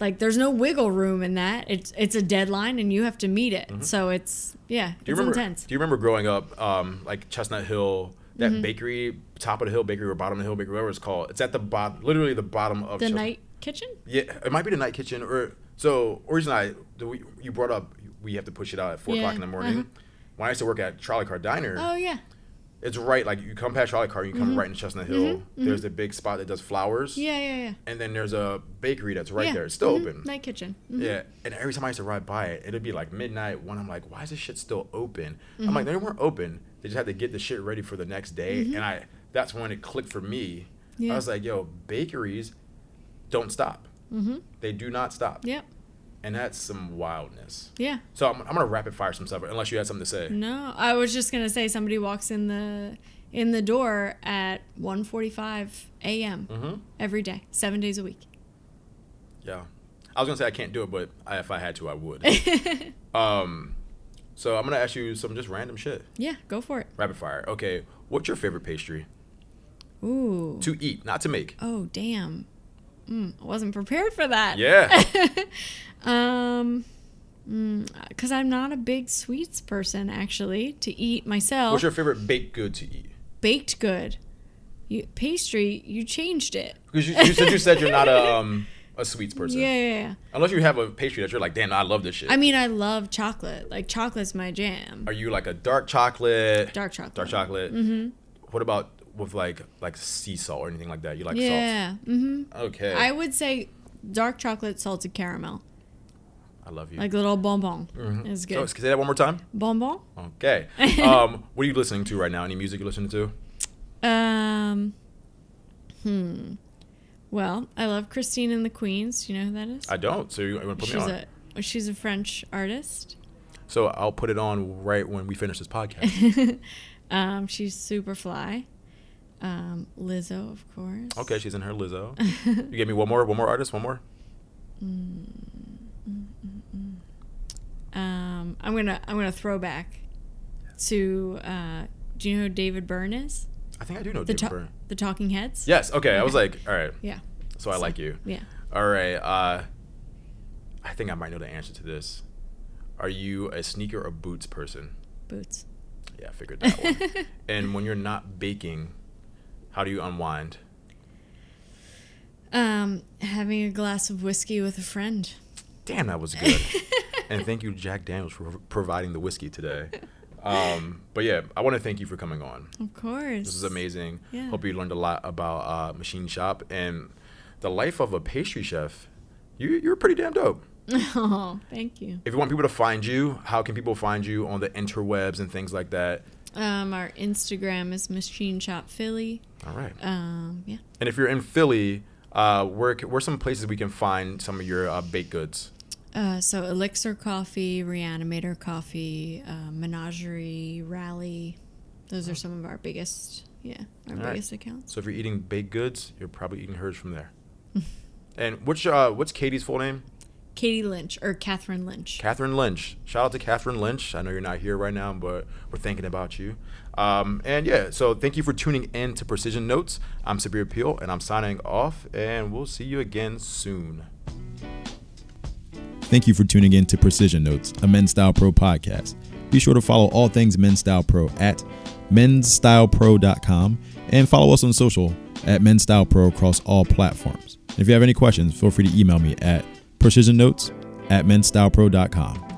like, there's no wiggle room in that. It's it's a deadline, and you have to meet it. So it's yeah, Do you it's remember? intense. Do you remember growing up, um, like Chestnut Hill, that Mm-hmm. bakery, top of the hill bakery or bottom of the hill bakery, whatever it's called? It's at the bottom, literally the bottom of The Chestnut- night kitchen. Yeah, it might be the night kitchen or so. Origin I, the, we- you brought up we have to push it out at four o'clock in the morning. uh-huh. When I used to work at Trolley Car Diner, Oh yeah, it's right like you come past Trolley Car, you come Mm-hmm. right in Chestnut Hill. There's a big spot that does flowers. yeah, yeah, yeah. And then there's a bakery that's right yeah. there. It's still Mhm. open. Night kitchen. Mhm. Yeah, and every time I used to ride by it, it'd be like midnight. When I'm like, why is this shit still open? I'm Mm-hmm. like, they weren't open. They just had to get the shit ready for the next day. And I, that's when it clicked for me. Yeah. I was like, yo, bakeries don't stop. Mm-hmm. They do not stop. Yep. And that's some wildness. Yeah. So I'm, I'm gonna rapid fire some stuff, unless you had something to say. No, I was just gonna say somebody walks in the in the door at 1:45 a.m. Mm-hmm. every day, seven days a week. Yeah, I was gonna say I can't do it, but I, if I had to, I would. *laughs* um, so I'm gonna ask you some just random shit. Yeah, go for it. Rapid fire. Okay, what's your favorite pastry Ooh. to eat, not to make? Oh damn. Mm, I wasn't prepared for that. Yeah. *laughs* um. Because I'm not a big sweets person, actually, to eat myself. What's your favorite baked good to eat? baked good? You, pastry, you changed it. Because you, you said you said you're not a um a sweets *laughs* person. Yeah, yeah, yeah. Unless you have a pastry that you're like, damn, I love this shit. I mean, I love chocolate. Like chocolate's my jam. Are you like a dark chocolate? Dark chocolate. Dark chocolate. Mm-hmm. What about with like like sea salt or anything like that? You like yeah. Mm-hmm. Okay. I would say dark chocolate, salted caramel, I love you. like little bonbon is so, good. say that one more time. bonbon. Okay. *laughs* um, what are you listening to right now? Any music you're listening to? Um. Hmm. Well, I love Christine and the Queens. You know who that is? I don't. So you want to put she's me on? a she's a French artist. So I'll put it on right when we finish this podcast. *laughs* Um, she's super fly. Um, Lizzo, of course. okay, she's in her Lizzo. *laughs* you gave me one more, one more artist, one more. Um, I'm gonna I'm gonna throw back to. Uh, do you know who David Byrne is? I think I do know The David ta- Byrne. the Talking Heads. Yes. Okay. I was like, all right. Yeah. So I like you. Yeah. All right. Uh, I think I might know the answer to this. Are you a sneaker or boots person? Boots. Yeah, I figured that one. *laughs* and when you're not baking, how do you unwind? Um, having a glass of whiskey with a friend. Damn, that was good. *laughs* and thank you, Jack Daniels, for providing the whiskey today. Um, but yeah, I want to thank you for coming on. Of course. This is amazing. Yeah. Hope you learned a lot about uh, Machine Shop and the life of a pastry chef. You, you're pretty damn dope. *laughs* Oh, thank you. If you want people to find you, how can people find you on the interwebs and things like that? Um, our Instagram is Machine Shop Philly. All right. Um, yeah. And if you're in Philly, uh, where where some places we can find some of your uh, baked goods? Uh, so Elixr Coffee, Reanimator Coffee, uh, Menagerie, Rally. Those are some of our biggest, yeah, our All right. biggest accounts. So if you're eating baked goods, you're probably eating hers from there. *laughs* and what's uh, what's Katie's full name? Katie Lynch or Catherine Lynch. Catherine Lynch. Shout out to Catherine Lynch. I know you're not here right now, but we're thinking about you. Um, and yeah, so thank you for tuning in to Precision Notes. I'm Sabir Peele, and I'm signing off, and we'll see you again soon. Thank you for tuning in to Precision Notes, a Men's Style Pro podcast. Be sure to follow all things Men's Style Pro at mensstylepro.com and follow us on social at Men's Style Pro across all platforms. If you have any questions, feel free to email me at precisionnotes at mensstylepro.com.